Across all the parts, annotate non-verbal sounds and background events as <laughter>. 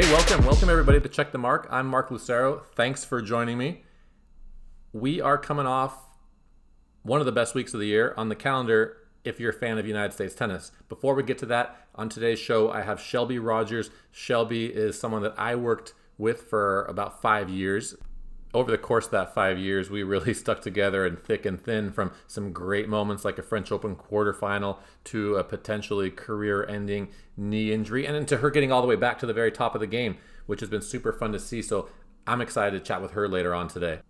Hey, welcome. Welcome, everybody, to Check the Mark. I'm Mark Lucero. Thanks for joining me. We are coming off one of the best weeks of the year on the calendar if you're a fan of United States tennis. Before we get to that, on today's show, I have Shelby Rogers. Shelby is someone that I worked with for about five years. Over the course of that five years, we really <laughs> stuck together and thick and thin from some great moments like a French Open quarterfinal to a potentially career ending knee injury and into her getting all the way back to the very top of the game, which has been super fun to see. So I'm excited to chat with her later on today.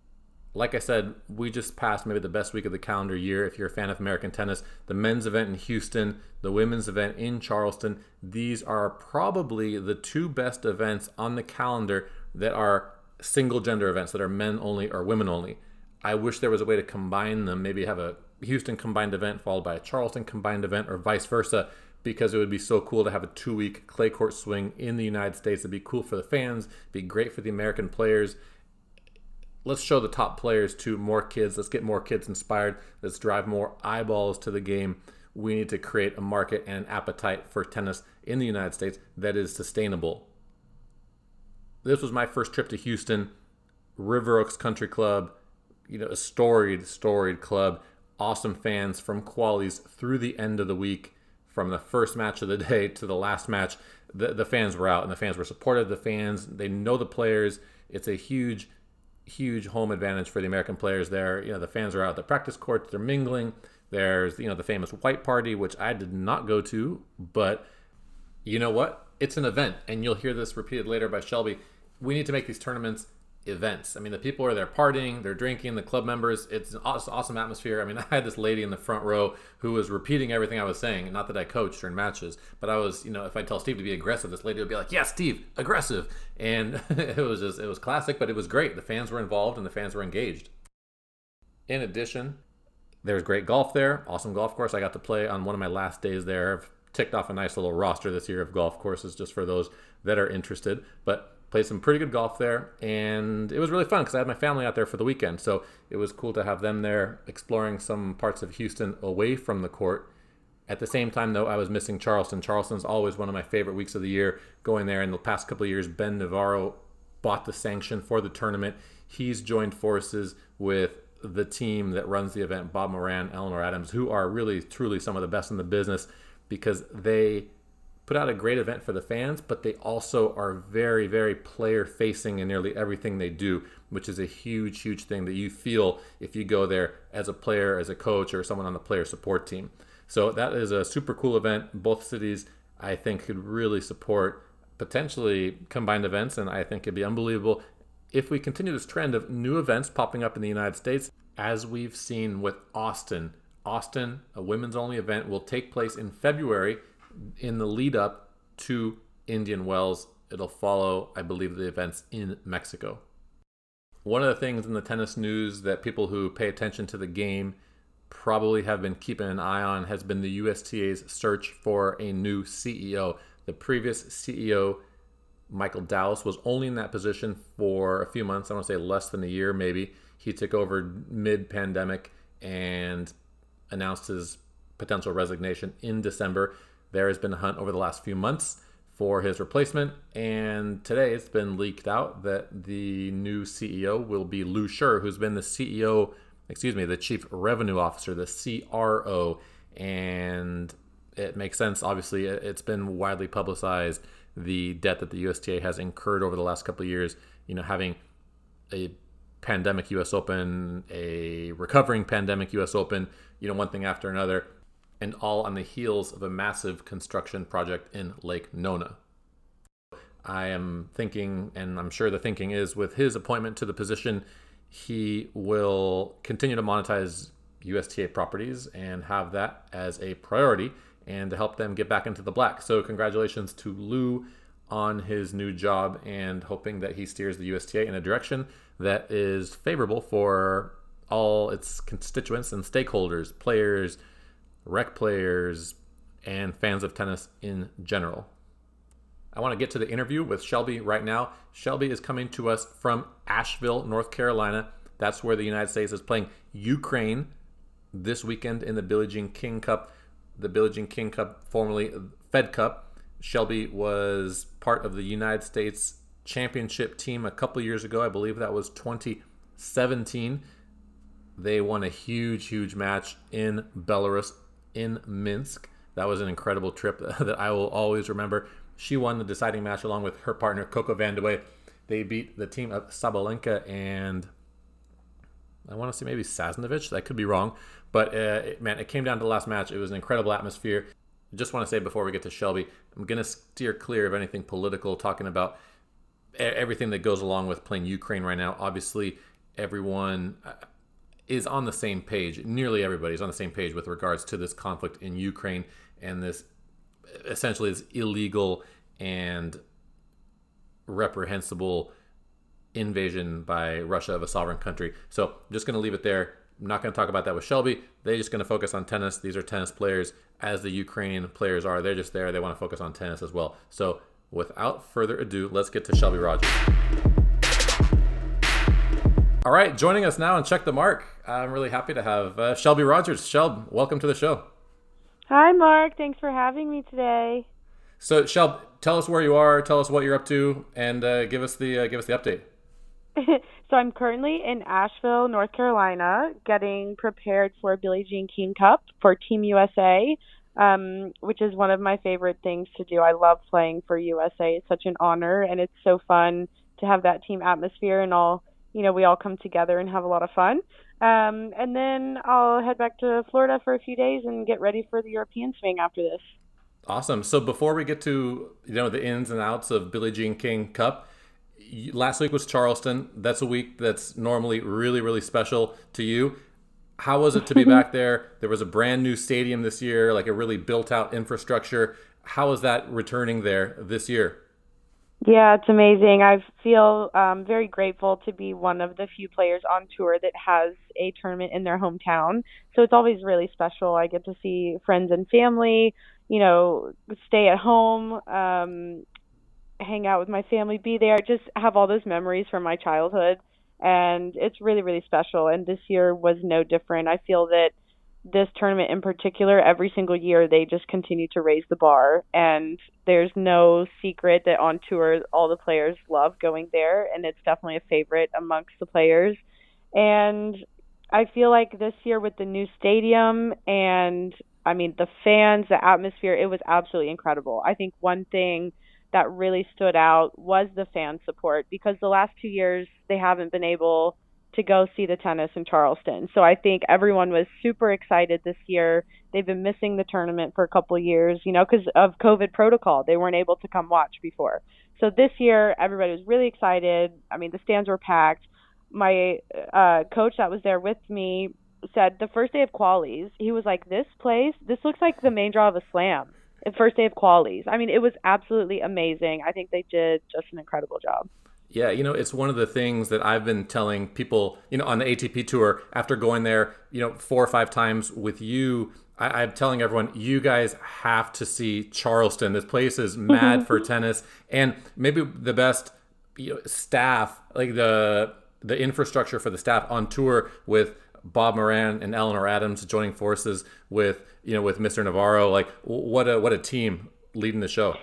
Like I said, we just passed maybe the best week of the calendar year. If you're a fan of American tennis, the men's event in Houston, the women's event in Charleston, these are probably the two best events on the calendar that are single gender events, that are men only or women only. I wish there was a way to combine them, maybe have a Houston combined event followed by a Charleston combined event or vice versa, because it would be so cool to have a two week clay court swing in the United States. It'd be cool for the fans, be great for the American players let's show the top players to more kids. Let's get more kids inspired. Let's drive more eyeballs to the game. We need to create a market and an appetite for tennis in the United States that is sustainable. This was my first trip to Houston, River Oaks Country Club, you know, a storied, storied club. Awesome fans from Qualies through the end of the week, from the first match of the day to the last match. The, the fans were out and the fans were supportive. The fans, they know the players. It's a huge huge home advantage for the American players there. You know, the fans are out at the practice courts, they're mingling. There's, you know, the famous white party, which I did not go to, but you know what? It's an event, and you'll hear this repeated later by Shelby. We need to make these tournaments events. I mean, the people are there partying, they're drinking, the club members. It's an awesome atmosphere. I mean, <laughs> I had this lady in the front row who was repeating everything I was saying. Not that I coached during matches, but I was, you know, if I tell Steve to be aggressive, this lady would be like, "Yeah, Steve, aggressive," and <laughs> it was just, it was classic, but it was great. The fans were involved and the fans were engaged. In addition, there's great golf there. Awesome golf course. I got to play on one of my last days there. Ticked off a nice little roster this year of golf courses just for those that are interested. But played some pretty good golf there, and it was really fun because I had my family out there for the weekend. So it was cool to have them there exploring some parts of Houston away from the court. At the same time, though, I was missing Charleston. Charleston's always one of my favorite weeks of the year. Going there in the past couple years, Ben Navarro bought the sanction for the tournament. He's joined forces with the team that runs the event, Bob Moran, Eleanor Adams, who are really, truly some of the best in the business because they put out a great event for the fans, but they also are very, very player facing in nearly everything they do, which is a huge, huge thing that you feel if you go there as a player, as a coach, or someone on the player support team. So that is a super cool event. Both cities, I think, could really support potentially combined events, and I think it'd be unbelievable if we continue this trend of new events popping up in the United States, as we've seen with Austin. Austin, a women's only event, will take place in February in the lead up to Indian Wells. It'll follow, I believe, the events in Mexico. One of the things in the tennis news that people who pay attention to the game probably have been keeping an eye on has been the USTA's search for a new CEO. The previous CEO, Michael Dallas, was only in that position for a few months. I want to say less than a year, maybe. He took over mid pandemic and announced his potential resignation in December. There has been a hunt over the last few months for his replacement, and today it's been leaked out that the new CEO will be Lew Sherr, who's been the CEO, excuse me, the Chief Revenue Officer, the CRO, and it makes sense. Obviously, it's been widely publicized the debt that the USTA has incurred over the last couple of years. You know, having a pandemic US Open, a recovering pandemic US Open, you know, one thing after another and all on the heels of a massive construction project in Lake Nona. I am thinking, and I'm sure the thinking is with his appointment to the position, he will continue to monetize USTA properties and have that as a priority and to help them get back into the black. So, congratulations to Lew on his new job and hoping that he steers the USTA in a direction that is favorable for all its constituents and stakeholders, players, rec players, and fans of tennis in general. I want to get to the interview with Shelby right now. Shelby is coming to us from Asheville, North Carolina. That's where the United States is playing Ukraine this weekend in the Billie Jean King Cup, the Billie Jean King Cup, formerly Fed Cup. Shelby was part of the United States championship team a couple years ago. I believe that was 2017. They won a huge, huge match in Belarus, in Minsk. That was an incredible trip <laughs> that I will always remember. She won the deciding match along with her partner, Coco Vandeweghe. They beat the team of Sabalenka and I want to say maybe Sasnovich. That could be wrong. But uh, man, it came down to the last match. It was an incredible atmosphere. Just want to say before we get to Shelby, I'm going to steer clear of anything political, talking about everything that goes along with playing Ukraine right now. Obviously, everyone uh, is on the same page. Nearly everybody is on the same page with regards to this conflict in Ukraine and this essentially this illegal and reprehensible invasion by Russia of a sovereign country. So I'm just going to leave it there. I'm not going to talk about that with Shelby. They're just going to focus on tennis. These are tennis players, as the Ukrainian players are. They're just there. They want to focus on tennis as well. So without further ado, let's get to Shelby Rogers. All right, joining us now and check the mark. I'm really happy to have uh, Shelby Rogers. Shelby, welcome to the show. Hi, Mark. Thanks for having me today. So, Shelby, tell us where you are. Tell us what you're up to, and uh, give us the uh, give us the update. <laughs> so I'm currently in Asheville, North Carolina, getting prepared for Billie Jean King Cup for Team USA, um, which is one of my favorite things to do. I love playing for USA. It's such an honor, and it's so fun to have that team atmosphere and all. You know, we all come together and have a lot of fun. Um, and then I'll head back to Florida for a few days and get ready for the European swing after this. Awesome. So before we get to you know the ins and outs of Billie Jean King Cup, last week was Charleston. That's a week that's normally really, really special to you. How was it to be <laughs> back there? There was a brand new stadium this year, like a really built out infrastructure. How is that returning there this year? Yeah, it's amazing. I feel um, very grateful to be one of the few players on tour that has a tournament in their hometown. So it's always really special. I get to see friends and family, you know, stay at home, um, hang out with my family, be there, just have all those memories from my childhood. And it's really, really special. And this year was no different. I feel that this tournament in particular, every single year, they just continue to raise the bar. And there's no secret that on tour, all the players love going there. And it's definitely a favorite amongst the players. And I feel like this year with the new stadium and I mean, the fans, the atmosphere, it was absolutely incredible. I think one thing that really stood out was the fan support because the last two years they haven't been able to go see the tennis in Charleston. So I think everyone was super excited this year. They've been missing the tournament for a couple years, you know, because of COVID protocol. They weren't able to come watch before. So this year, everybody was really excited. I mean, the stands were packed. My uh, coach that was there with me said the first day of qualies, he was like, "This place, this looks like the main draw of a slam." First day of qualies. I mean, it was absolutely amazing. I think they did just an incredible job. Yeah, you know, it's one of the things that I've been telling people, you know, on the ATP tour after going there, you know, four or five times with you. I, am telling everyone, you guys have to see Charleston. This place is <laughs> mad for tennis, and maybe the best you know, staff, like the the infrastructure for the staff on tour with Bob Moran and Eleanor Adams joining forces with you know with Mr. Navarro. Like what a what a team leading the show.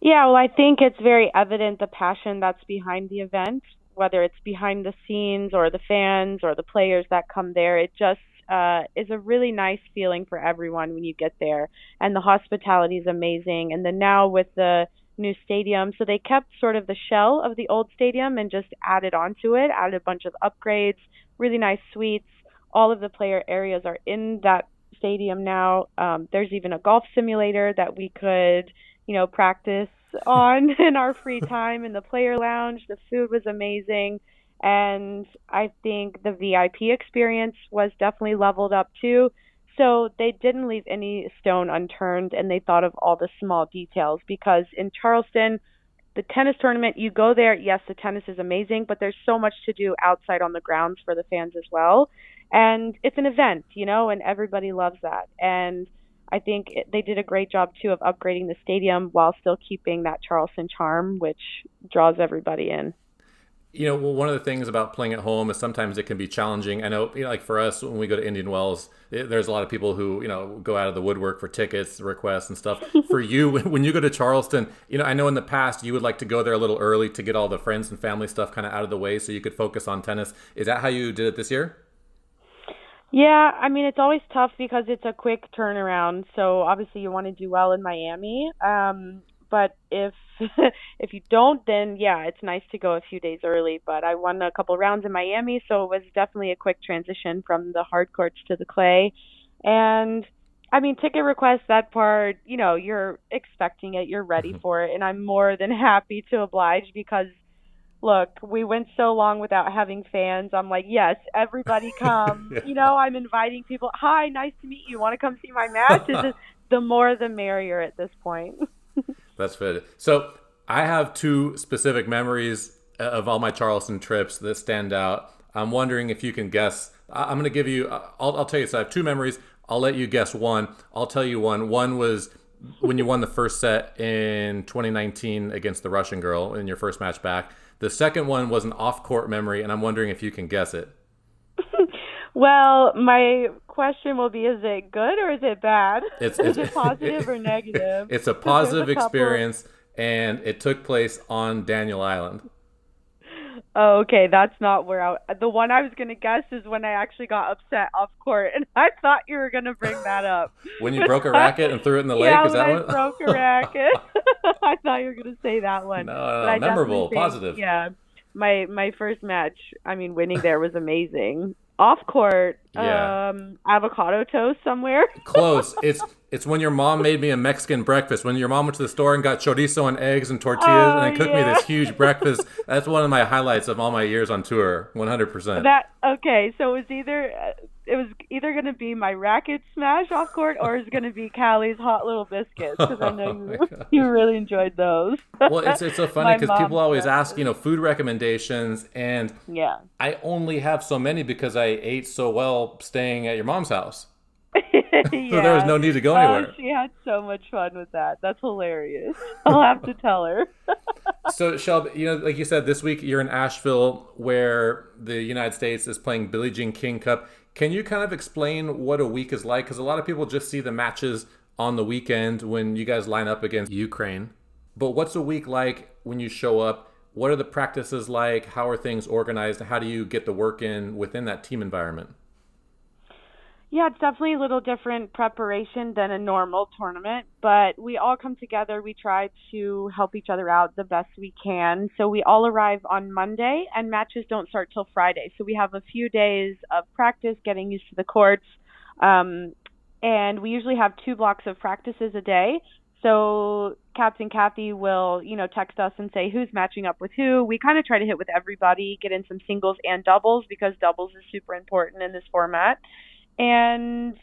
Yeah, well, I think it's very evident the passion that's behind the event, whether it's behind the scenes or the fans or the players that come there. It just uh, is a really nice feeling for everyone when you get there, and the hospitality is amazing. And then now with the new stadium, so they kept sort of the shell of the old stadium and just added onto it, added a bunch of upgrades, really nice suites. All of the player areas are in that stadium now. Um, there's even a golf simulator that we could, you know, practice <laughs> on in our free time in the player lounge. The food was amazing. And I think the VIP experience was definitely leveled up too. So they didn't leave any stone unturned and they thought of all the small details because in Charleston, the tennis tournament, you go there, yes, the tennis is amazing, but there's so much to do outside on the grounds for the fans as well and it's an event, you know, and everybody loves that. And I think it, they did a great job too of upgrading the stadium while still keeping that Charleston charm, which draws everybody in. You know, one of the things about playing at home is sometimes it can be challenging. I know, you know, like for us, when we go to Indian Wells, it, there's a lot of people who, you know, go out of the woodwork for tickets, requests, and stuff. <laughs> for you, when you go to Charleston, you know, I know in the past you would like to go there a little early to get all the friends and family stuff kind of out of the way so you could focus on tennis. Is that how you did it this year? Yeah, I mean it's always tough because it's a quick turnaround. So obviously you want to do well in Miami. Um, but if <laughs> if you don't, then yeah, it's nice to go a few days early. But I won a couple rounds in Miami, so it was definitely a quick transition from the hard courts to the clay. And I mean, ticket requests, that part, you know, you're expecting it, you're ready mm-hmm. for it, and I'm more than <laughs> happy to oblige because look, we went so long without having fans. I'm like, yes, everybody <laughs> come. yeah. You know, I'm inviting people. Hi, nice to meet you. Want to come see my match? The more the merrier at this point. That's good. So I have two specific memories uh, of all my Charleston trips that stand out. I'm wondering if you can guess. I'm going to give you. Uh, I'll, I'll tell you. So I have two memories. I'll let you guess one. I'll tell you one. One was when you won the first set in 2019 against the Russian girl in your first match back. The second one was an off-court memory, and I'm wondering if you can guess it. <laughs> well, my question will be: Is it good or is it bad? It's, <laughs> is it positive <laughs> or negative? It's a positive a experience, and it took place on Daniel Island. Oh, okay, that's not where I. The one I was gonna guess is when I actually got upset off court, and I thought you were gonna bring that up. <laughs> when you broke a racket and threw it in the lake, yeah, is that when I broke a racket. I thought you were gonna say that one. No, no, no memorable, think, positive. Yeah, my my first match. I mean, winning there was amazing off court yeah. um avocado toast somewhere <laughs> close it's it's when your mom made me a mexican breakfast when your mom went to the store and got chorizo and eggs and tortillas oh, and then cooked yeah. me this huge <laughs> breakfast that's one of my highlights of all my years on tour 100% that okay so it was either it was either going to be my racket smash off court or it's going to be Callie's hot little biscuits because I know <laughs> oh you, oh you really enjoyed those. well, it's it's so <laughs> funny because people always ask, you know, food recommendations, and yeah, I only have so many because I ate so well staying at your mom's house. yeah. <laughs> So there was no need to go oh, anywhere. Oh, she had so much fun with that. That's hilarious. I'll have to tell her. so Shelby, you know, like you said, this week you're in Asheville where the United States is playing Billie Jean King Cup. Can you kind of explain what a week is like? Because a lot of people just see the matches on the weekend when you guys line up against Ukraine. But what's a week like when you show up? What are the practices like? How are things organized? How do you get the work in within that team environment? Yeah, it's definitely a little different preparation than a normal tournament, but we all come together. We try to help each other out the best we can. So we all arrive on Monday, and matches don't start till Friday. So we have a few days of practice, getting used to the courts, um, and we usually have two blocks of practices a day. So Captain Kathy will, you know, text us and say who's matching up with who. We kind of try to hit with everybody, get in some singles and doubles because doubles is super important in this format and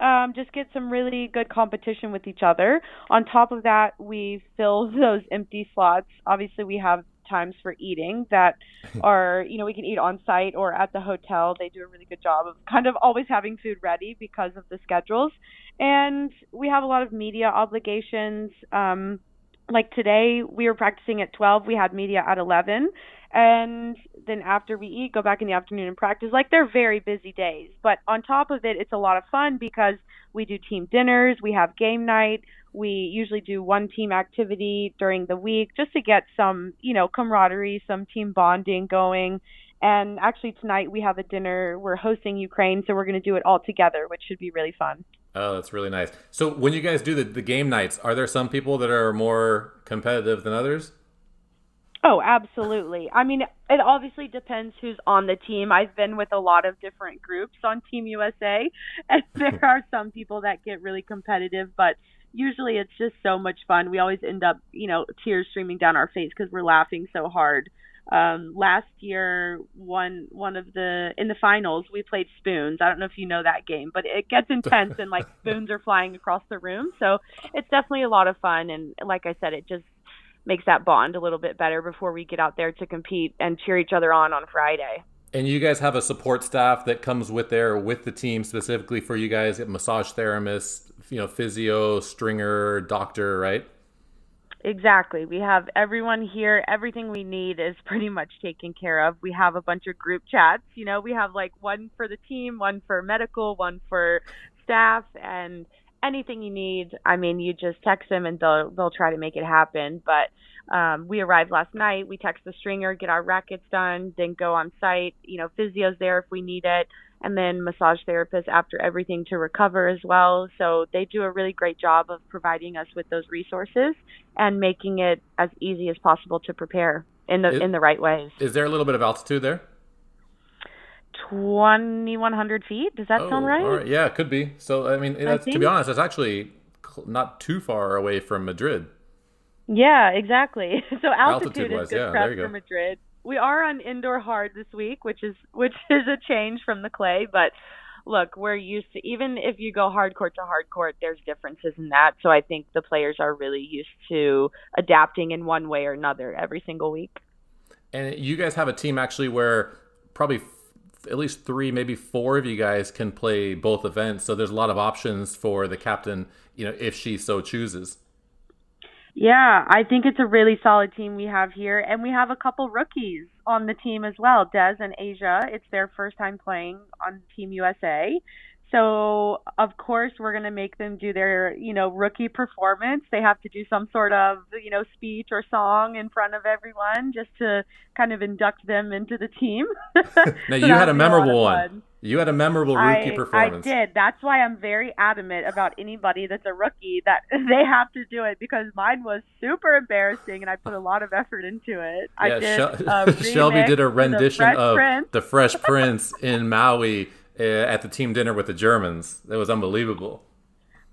um, just get some really good competition with each other. On top of that, we fill <laughs> those empty slots. Obviously, we have times for eating that <laughs> are, you know, we can eat on site or at the hotel. They do a really good job of kind of always having food ready because of the schedules. And we have a lot of media obligations. Um, like today, we were practicing at 12, we had media at 11 and then after we eat go back in the afternoon and practice like they're very busy days but on top of it it's a lot of fun because we do team dinners we have game night we usually do one team activity during the week just to get some you know camaraderie some team bonding going and actually tonight we have a dinner we're hosting ukraine so we're going to do it all together which should be really fun Oh, that's really nice. So when you guys do the, the game nights, are there some people that are more competitive than others? Oh, absolutely. I mean, it obviously depends who's on the team. I've been with a lot of different groups on Team USA, <laughs> and there <laughs> are some people that get really competitive, but usually it's just so much fun. We always end up, you know, tears streaming down our face because we're laughing so hard. Um, last year, one one of the in the finals, we played spoons. I don't know if you know that game, but it gets intense and like <laughs> spoons are flying across the room. So it's definitely a lot of fun. And like I said, it just makes that bond a little bit better before we get out there to compete and cheer each other on on Friday. And you guys have a support staff that comes with there with the team specifically for you guys, massage therapist, you know, physio, stringer, doctor, right? Exactly. We have everyone here. Everything we need is <laughs> pretty much taken care of. We have a bunch of group chats. You know, we have like one for the team, one for medical, one for staff, and anything you need. I mean, you just text them and they'll they'll try to make it happen. But um, we arrived last night. We text the stringer, get our rackets done, then go on site. You know, physio's there if we need it and then massage therapists after everything to recover as well. So they do a really great job of providing us with those resources and making it as easy as possible to prepare in the Is- in the right ways. Is there a little bit of altitude there? Twenty one hundred feet. Does that sound right? Oh, right. Yeah, it could be. So, I mean, that's, to be honest, that's actually not too far away from Madrid. Yeah, exactly. <laughs> So altitude, Altitude-wise, is good yeah, prep there you for. Madrid. We are on indoor hard this week, which is <laughs> which is a change from the clay, but look, we're used to even if you go hard court to hard court, there's differences in that. So I think the players are really used to adapting in one way or another every single week. And you guys have a team actually where probably at least three, maybe four of you guys can play both events. So there's a lot of options for the captain, you know, if she so chooses. Yeah, I think it's a really solid team we have here, and we have a couple rookies on the team as well. Des and Asia, it's their first time playing on Team USA. So, of course, we're going to make them do their, you know, rookie performance. They have to do some sort of, you know, speech or song in front of everyone just to kind of induct them into the team. <laughs> Now you had a memorable one. You had a memorable rookie I, performance. I did. That's why I'm very adamant about anybody that's a rookie that <laughs> they have to do it because mine was super embarrassing and I put a lot of effort into it. I Yeah, did Shel- a <laughs> Shelby did a rendition of Prince. the Fresh Prince in Maui at the team dinner with the Germans. It was unbelievable.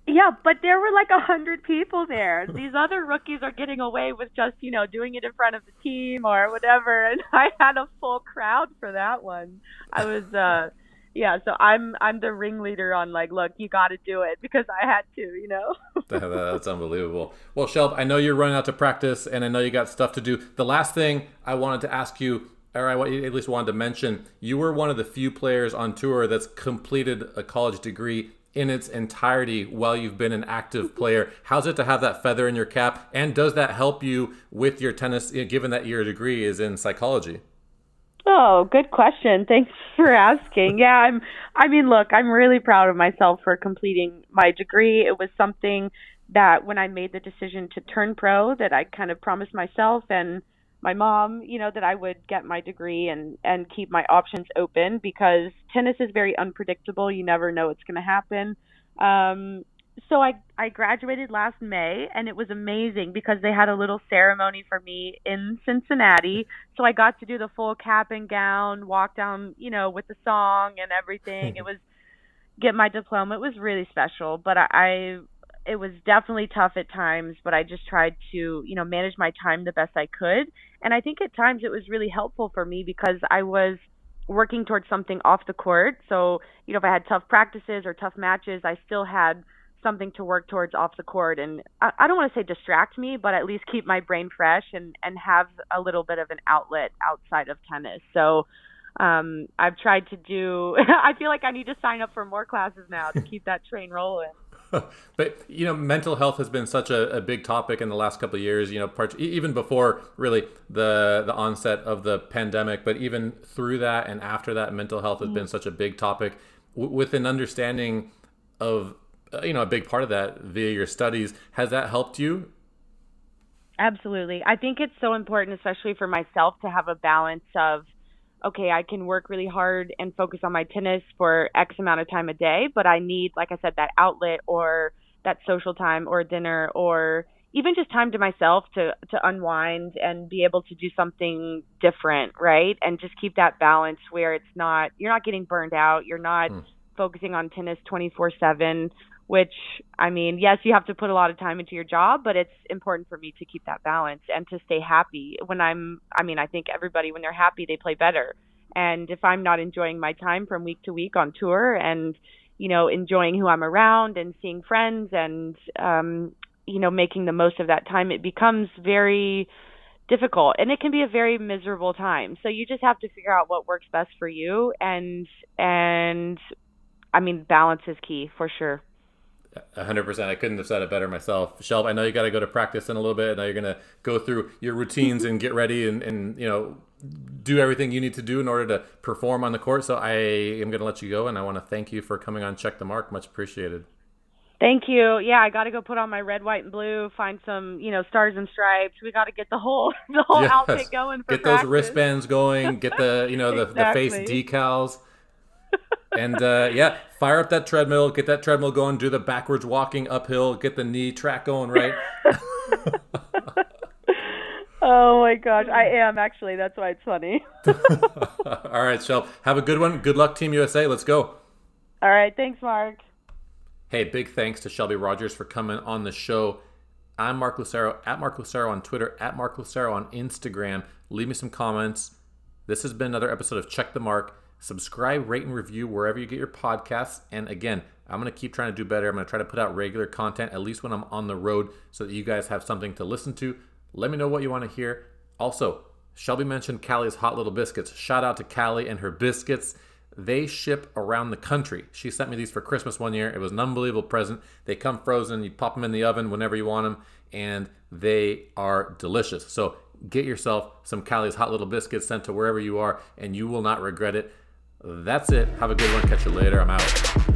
Yeah, but there were like a hundred people there. These other rookies are getting away with just, you know, doing it in front of the team or whatever, and <laughs> I had a full crowd for that one. I was uh yeah, so I'm I'm the ringleader on like, look, you got to do it because I had to, you know. <laughs> That's unbelievable. Well, Shelb, I know you're running out to practice, and I know you got stuff to do. The last thing I wanted to ask you, or I at least wanted to mention, you were one of the few players on tour that's completed a college degree in its entirety while you've been an active mm-hmm. player. How's it to have that feather in your cap, and does that help you with your tennis, given that your degree is in psychology? Oh, good question. Thanks for asking. <laughs> Yeah, I'm I mean, look, I'm really proud of myself for completing my degree. It was something that when I made the decision to turn pro that I kind of promised myself and my mom, you know, that I would get my degree and and keep my options open because tennis is very unpredictable. You never know what's going to happen. Um so I I graduated last May and it was amazing because they had a little ceremony for me in Cincinnati. So I got to do the full cap and gown, walk down, you know, with the song and everything. <laughs> it was get my diploma. It was really special, but I, I it was definitely tough at times, but I just tried to, you know, manage my time the best I could. And I think at times it was really helpful for me because I was working towards something off the court. So, you know, if I had tough practices or tough matches, I still had something to work towards off the court and I, I don't want to say distract me but at least keep my brain fresh and and have a little bit of an outlet outside of tennis so um i've tried to do <laughs> i feel like i need to sign up for more classes now to keep that train rolling <laughs> but you know, mental health has been such a, a big topic in the last couple of years. You know, part, even before really the the onset of the pandemic, but even through that and after that, mental health has been such a big topic. W- with an understanding of uh, you know a big part of that via your studies, has that helped you? Absolutely. I think it's so important, especially for myself, to have a balance of, okay, I can work really hard and focus on my tennis for X amount of time a day, but I need, like I said, that outlet or that social time or dinner or even just time to myself to to unwind and be able to do something different, right? And just keep that balance where it's not you're not getting burned out, you're not Mm. focusing on tennis 24/7 which I mean, yes, you have to put a lot of time into your job, but it's important for me to keep that balance and to stay happy. When I'm I mean, I think everybody when they're happy, they play better. And if I'm not enjoying my time from week to week on tour and you know, enjoying who I'm around and seeing friends and um you know, making the most of that time, it becomes very difficult and it can be a very miserable time. So you just have to figure out what works best for you and and I mean balance is key for sure. Hundred percent. I couldn't have said it better myself. Shelb, I know you got to go to practice in a little bit. and Now you're gonna go through your routines and get ready and, and you know do everything you need to do in order to perform on the court. So I am gonna let you go, and I want to thank you for coming on. Check the mark. Much appreciated. Thank you. Yeah, I got to go put on my red, white, and blue. Find some, you know, stars and stripes. We got to get the whole <laughs> the whole yes. outfit going. get practice. those wristbands going. Get the you know the, exactly. the face <laughs> decals. And uh, yeah, fire up that treadmill. Get that treadmill going. Do the backwards walking uphill. Get the knee track going right. <laughs> oh my gosh, I am actually. That's why it's funny. <laughs> All right, Shel. Have a good one. Good luck, Team USA. Let's go. All right. Thanks, Mark. Hey, big thanks to Shelby Rogers for coming on the show. I'm Mark Lucero at Mark Lucero on Twitter, at Mark Lucero on Instagram. Leave me some comments. This has been another episode of Check the Mark. Subscribe, rate, and review wherever you get your podcasts. And again, I'm going to keep trying to do better. I'm going to try to put out regular content, at least when I'm on the road, so that you guys have something to listen to. Let me know what you want to hear. Also, Shelby mentioned Callie's Hot Little Biscuits. Shout out to Callie and her biscuits. They ship around the country. She sent me these for Christmas one year. It was an unbelievable present. They come frozen. You pop them in the oven whenever you want them, and they are delicious. So get yourself some Callie's Hot Little Biscuits sent to wherever you are, and you will not regret it. That's it. Have a good one. Catch you later. I'm out.